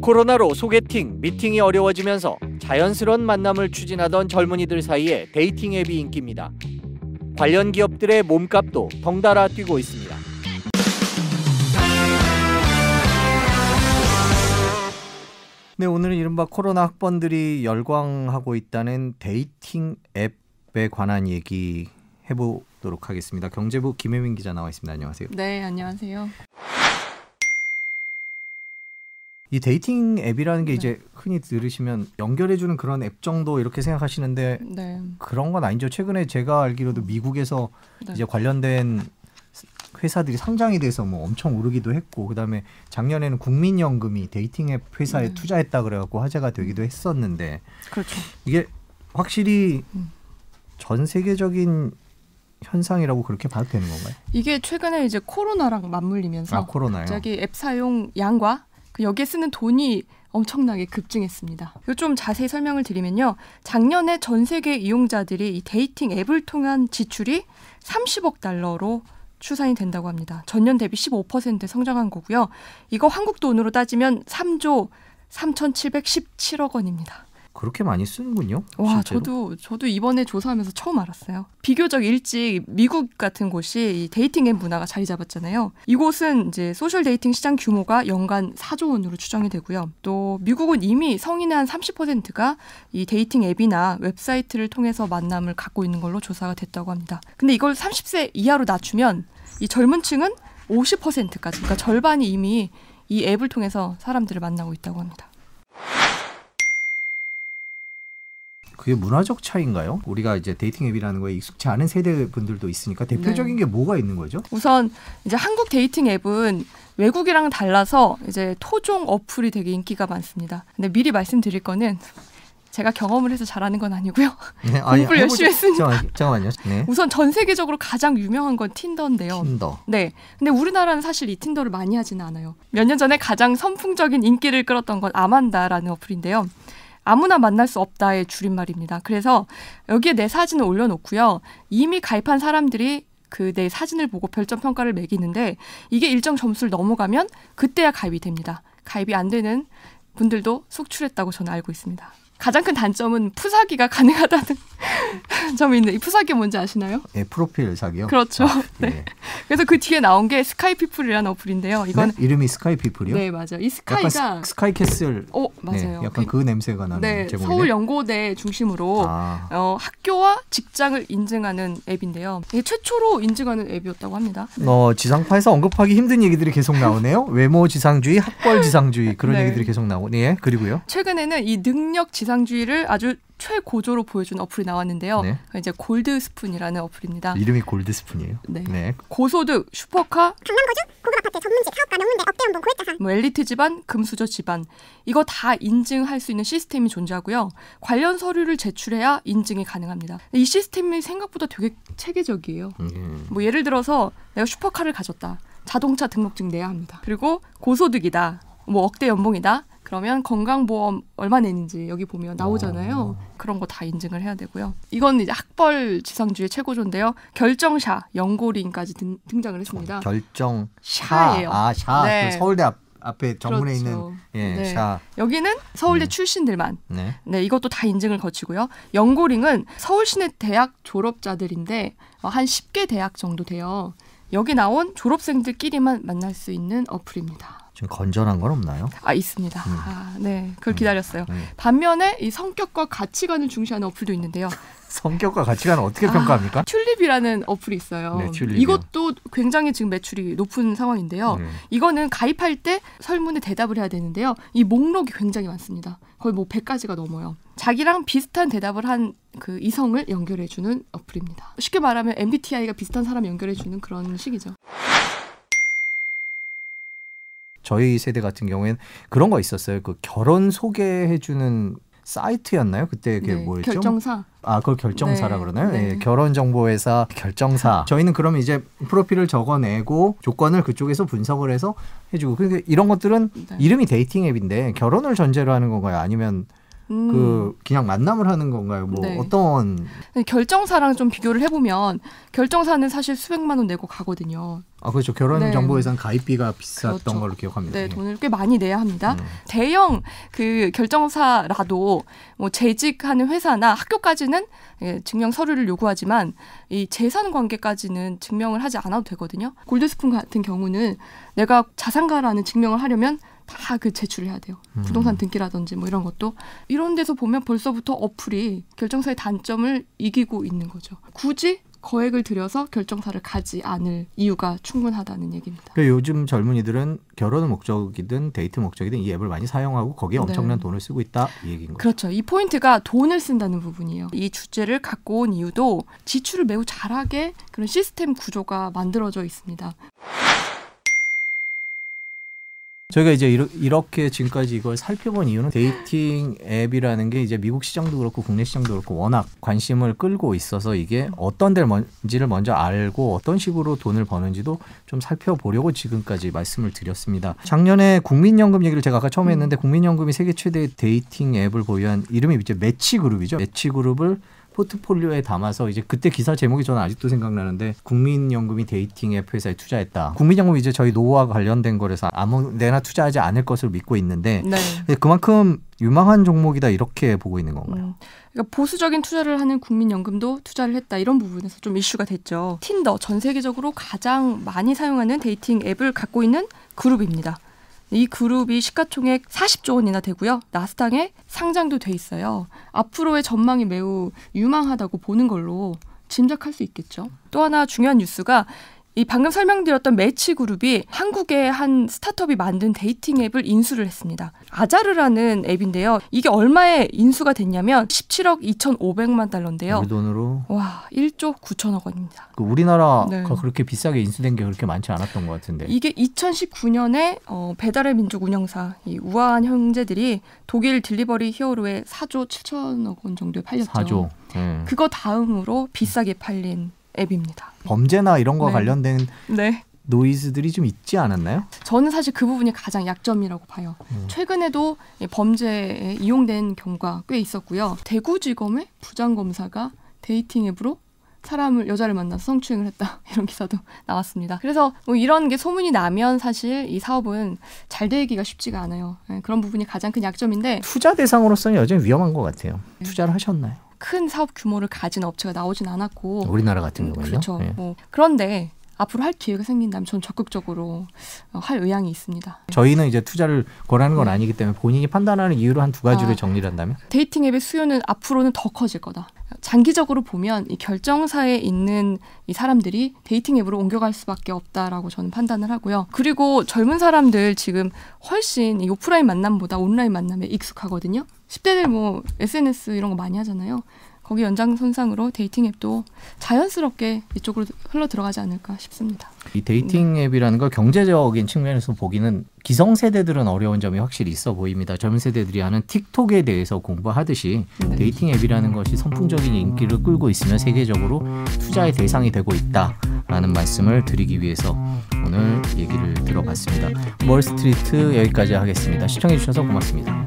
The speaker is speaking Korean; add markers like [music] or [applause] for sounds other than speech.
코로나로 소개팅, 미팅이 어려워지면서 자연스러운 만남을 추진하던 젊은이들 사이에 dating 앱이 인기입니다. 관련 기업들의 몸값도 덩달아 뛰고 있습니다. 네, 오늘은 이른바 코로나 학번들이 열광하고 있다는 dating 앱에 관한 얘기 해보도록 하겠습니다. 경제부 김혜민 기자 나와 있습니다. 안녕하세요. 네, 안녕하세요. 이 dating 앱이라는 게 네. 이제 흔히 들으시면 연결해주는 그런 앱 정도 이렇게 생각하시는데 네, 그런 건 아니죠. 최근에 제가 알기로도 미국에서 네. 이제 관련된 회사들이 상장이 돼서 뭐 엄청 오르기도 했고 그다음에 작년에는 국민연금이 dating 앱 회사에 네. 투자했다 그래갖고 화제가 되기도 했었는데 그렇죠. 이게 확실히 음. 전 세계적인 현상이라고 그렇게 봐도 되는 건가요? 이게 최근에 이제 코로나랑 맞물리면서 아 코로나요. 갑자기 앱 사용 양과 그 여기에 쓰는 돈이 엄청나게 급증했습니다. 좀 자세히 설명을 드리면요. 작년에 전 세계 이용자들이 이 dating 앱을 통한 지출이 30억 달러로 추산이 된다고 합니다. 전년 대비 15% 성장한 거고요. 이거 한국 돈으로 따지면 3조 3,717억 원입니다. 그렇게 많이 쓰는군요. 와, 실제로. 저도 저도 이번에 조사하면서 처음 알았어요. 비교적 일찍 미국 같은 곳이 이 dating 앱 문화가 자리 잡았잖아요. 이곳은 이제 social dating 시장 규모가 연간 4조 원으로 추정이 되고요. 또 미국은 이미 성인의 한 30%가 이 dating 앱이나 웹사이트를 통해서 만남을 갖고 있는 걸로 조사가 됐다고 합니다. 근데 이걸 30세 이하로 낮추면 이 젊은 층은 50%까지, 그러니까 절반이 이미 이 앱을 통해서 사람들을 만나고 있다고 합니다. 그게 문화적 차이인가요? 우리가 이제 dating 앱이라는 거에 익숙치 않은 세대 분들도 있으니까 대표적인 네. 게 뭐가 있는 거죠? 우선 이제 한국 dating 앱은 외국이랑 달라서 이제 토종 어플이 되게 인기가 많습니다. 근데 미리 말씀드릴 거는 제가 경험을 해서 잘 아는 건 아니고요. 네, 공부를 열심히 했으니까. 잠깐, 잠깐만 요. 네. 우선 전 세계적으로 가장 유명한 건 틴더인데요. 틴더. 네. 근데 우리나라는 사실 이 틴더를 많이 하지는 않아요. 몇 년 전에 가장 선풍적인 인기를 끌었던 건 아만다라는 어플인데요. 아무나 만날 수 없다의 줄임말입니다. 그래서 여기에 내 사진을 올려놓고요. 이미 가입한 사람들이 그 내 사진을 보고 별점 평가를 매기는데 이게 일정 점수를 넘어가면 그때야 가입이 됩니다. 가입이 안 되는 분들도 속출했다고 저는 알고 있습니다. 가장 큰 단점은 푸사기가 가능하다는 [laughs] 점이 있는데 이 푸사기 뭔지 아시나요? 네, 프로필 사기요. 그렇죠. 아, [laughs] 네. 네. 그래서 그 뒤에 나온 게 스카이피플이라는 어플인데요. 이건 네? 이름이 스카이 피플이요? 네 맞아요. 이 스카이가 스, 카이 캐슬. 어 맞아요. 네, 약간 그, 냄새가 나는 네 제목이네. 서울 연고대 중심으로 아, 어, 학교와 직장을 인증하는 앱인데요. 이게 최초로 인증하는 앱이었다고 합니다. 어, 지상파에서 언급하기 힘든 얘기들이 계속 나오네요. 외모 지상주의, 학벌 지상주의 그런 [laughs] 네. 얘기들이 계속 나오고. 네, 그리고요. 최근에는 이 능력 지상 주의를 아주 최고조로 보여준 어플이 나왔는데요. 네. 이제 골드 스푼이라는 어플입니다. 이름이 골드 스푼이에요. 네. 네. 고소득, 슈퍼카, 강남거주, 고급 아파트, 전문직, 사업가, 명문대, 억대 연봉, 고액자산. 뭐 엘리트 집안, 금수저 집안 이거 다 인증할 수 있는 시스템이 존재하고요. 관련 서류를 제출해야 인증이 가능합니다. 이 시스템이 생각보다 되게 체계적이에요. 음. 뭐 예를 들어서 내가 슈퍼카를 가졌다. 자동차 등록증 내야 합니다. 그리고 고소득이다. 뭐 억대 연봉이다. 그러면 건강보험 얼마 내는지 여기 보면 나오잖아요. 그런 거 다 인증을 해야 되고요. 이건 이제 학벌 지상주의 최고조인데요. 결정샤, 연고링까지 등, 등장을 했습니다. 결정 샤. 샤예요. 아, 샤. 네. 그 서울대 앞, 앞에 정문에 그렇죠. 있는 예, 네. 샤. 여기는 서울대 음. 출신들만 네. 네, 이것도 다 인증을 거치고요. 연고링은 서울 시내 대학 졸업자들인데 어, 한 10개 대학 정도 돼요. 여기 나온 졸업생들끼리만 만날 수 있는 어플입니다. 좀 건전한 건 없나요? 아 있습니다. 음. 아, 네, 그걸 음. 기다렸어요. 네. 반면에 이 성격과 가치관을 중시하는 어플도 있는데요. [laughs] 성격과 가치관은 어떻게 아, 평가합니까? 튜립이라는 어플이 있어요. 네, 튤립이요. 이것도 굉장히 지금 매출이 높은 상황인데요. 네. 이거는 가입할 때 설문에 대답을 해야 되는데요. 이 목록이 굉장히 많습니다. 거의 뭐 100가지가 넘어요. 자기랑 비슷한 대답을 한 그 이성을 연결해주는 어플입니다. 쉽게 말하면 MBTI가 비슷한 사람 연결해주는 그런 식이죠. 저희 세대 같은 경우에는 그런 거 있었어요. 그 결혼 소개해주는 사이트였나요? 그때 그게 네, 뭐였죠? 결정사. 아, 그걸 결정사라 네, 그러나요? 네. 예, 결혼정보회사 결정사. 저희는 그러면 이제 프로필을 적어내고 조건을 그쪽에서 분석을 해서 해주고. 그러니까 이런 것들은 네. 이름이 dating 앱인데 결혼을 전제로 하는 건가요? 아니면 음. 그 그냥 만남을 하는 건가요? 뭐 네. 어떤 결정사랑 좀 비교를 해보면 결정사는 사실 수백만 원 내고 가거든요. 아 그렇죠 결혼 네. 정보회사는 가입비가 비쌌던 그렇죠. 걸로 기억합니다. 네, 예. 돈을 꽤 많이 내야 합니다. 음. 대형 그 결정사라도 뭐 재직하는 회사나 학교까지는 예, 증명 서류를 요구하지만 이 재산 관계까지는 증명을 하지 않아도 되거든요. 골드스푼 같은 경우는 내가 자산가라는 증명을 하려면 다 그 제출해야 돼요. 음. 부동산 등기라든지 뭐 이런 것도 이런 데서 보면 벌써부터 어플이 결정사의 단점을 이기고 있는 거죠. 굳이 거액을 들여서 결정사를 가지 않을 이유가 충분하다는 얘기입니다. 그러니까 요즘 젊은이들은 결혼을 목적이든 데이트 목적이든 이 앱을 많이 사용하고 거기에 네. 엄청난 돈을 쓰고 있다 이 얘기인 거죠. 그렇죠. 이 포인트가 돈을 쓴다는 부분이에요. 이 주제를 갖고 온 이유도 지출을 매우 잘하게 그런 시스템 구조가 만들어져 있습니다. 저희가 이제 이렇게 지금까지 이걸 살펴본 이유는 dating 앱이라는 게 이제 미국 시장도 그렇고 국내 시장도 그렇고 워낙 관심을 끌고 있어서 이게 어떤 데를 뭔지를 먼저 알고 어떤 식으로 돈을 버는지도 좀 살펴보려고 지금까지 말씀을 드렸습니다. 작년에 국민연금 얘기를 제가 아까 처음에 했는데 국민연금이 세계 최대 dating 앱을 보유한 이름이 이제 매치그룹이죠. 매치그룹을 포트폴리오에 담아서 이제 그때 기사 제목이 저는 아직도 생각나는데 국민연금이 dating 앱 회사에 투자했다. 국민연금이 이제 저희 노후와 관련된 거라서 아무데나 투자하지 않을 것을 믿고 있는데 네. 그만큼 유망한 종목이다 이렇게 보고 있는 건가요? 음, 그러니까 보수적인 투자를 하는 국민연금도 투자를 했다 이런 부분에서 좀 이슈가 됐죠. 틴더 전 세계적으로 가장 많이 사용하는 dating 앱을 갖고 있는 그룹입니다. 이 그룹이 시가총액 40조 원이나 되고요. 나스닥에 상장도 돼 있어요. 앞으로의 전망이 매우 유망하다고 보는 걸로 짐작할 수 있겠죠. 또 하나 중요한 뉴스가 이 방금 설명드렸던 매치 그룹이 한국의 한 스타트업이 만든 dating 앱을 인수를 했습니다. 아자르라는 앱인데요. 이게 얼마에 인수가 됐냐면 17억 2,500만 달러인데요. 우리 돈으로 와, 1조 9천억 원입니다. 그 우리나라가 네. 그렇게 비싸게 인수된 게 그렇게 많지 않았던 것 같은데. 이게 2019년에 어, 배달의 민족 운영사 이 우아한 형제들이 독일 딜리버리 히어로에 4조 7천억 원 정도에 팔렸죠. 4조. 예. 그거 다음으로 비싸게 팔린 앱입니다. 범죄나 이런 거 네. 관련된 네. 노이즈들이 좀 있지 않았나요? 저는 사실 그 부분이 가장 약점이라고 봐요. 음. 최근에도 이 범죄에 이용된 경우가 꽤 있었고요. 대구지검의 부장검사가 dating 앱으로 사람을 여자를 만나서 성추행을 했다 [laughs] 이런 기사도 나왔습니다. 그래서 뭐 이런 게 소문이 나면 사실 이 사업은 잘 되기가 쉽지가 않아요. 예, 그런 부분이 가장 큰 약점인데 투자 대상으로서는 여전히 위험한 것 같아요. 네. 투자를 하셨나요? 큰 사업 규모를 가진 업체가 나오진 않았고 우리나라 같은 경우는요. 그렇죠. 예. 뭐 그런데 앞으로 할 기회가 생긴다면 저는 적극적으로 어, 할 의향이 있습니다. 저희는 이제 투자를 권하는 건 아니기 때문에 본인이 판단하는 이유로 한 두 가지를 아. 정리를 한다면 dating 앱의 수요는 앞으로는 더 커질 거다. 장기적으로 보면 이 결정사에 있는 이 사람들이 dating 앱으로 옮겨갈 수밖에 없다라고 저는 판단을 하고요. 그리고 젊은 사람들 지금 훨씬 이 오프라인 만남보다 온라인 만남에 익숙하거든요. 10대들 뭐 SNS 이런 거 많이 하잖아요. 거기 연장선상으로 dating 앱도 자연스럽게 이쪽으로 흘러 들어가지 않을까 싶습니다. 이 dating 네. 앱이라는 걸 경제적인 측면에서 보기는 기성 세대들은 어려운 점이 확실히 있어 보입니다. 젊은 세대들이 하는 틱톡에 대해서 공부하듯이 네. dating 앱이라는 것이 선풍적인 인기를 끌고 있으며 세계적으로 투자의 대상이 되고 있다라는 말씀을 드리기 위해서 오늘 얘기를 들어봤습니다. 월스트리트 여기까지 하겠습니다. 시청해 주셔서 고맙습니다.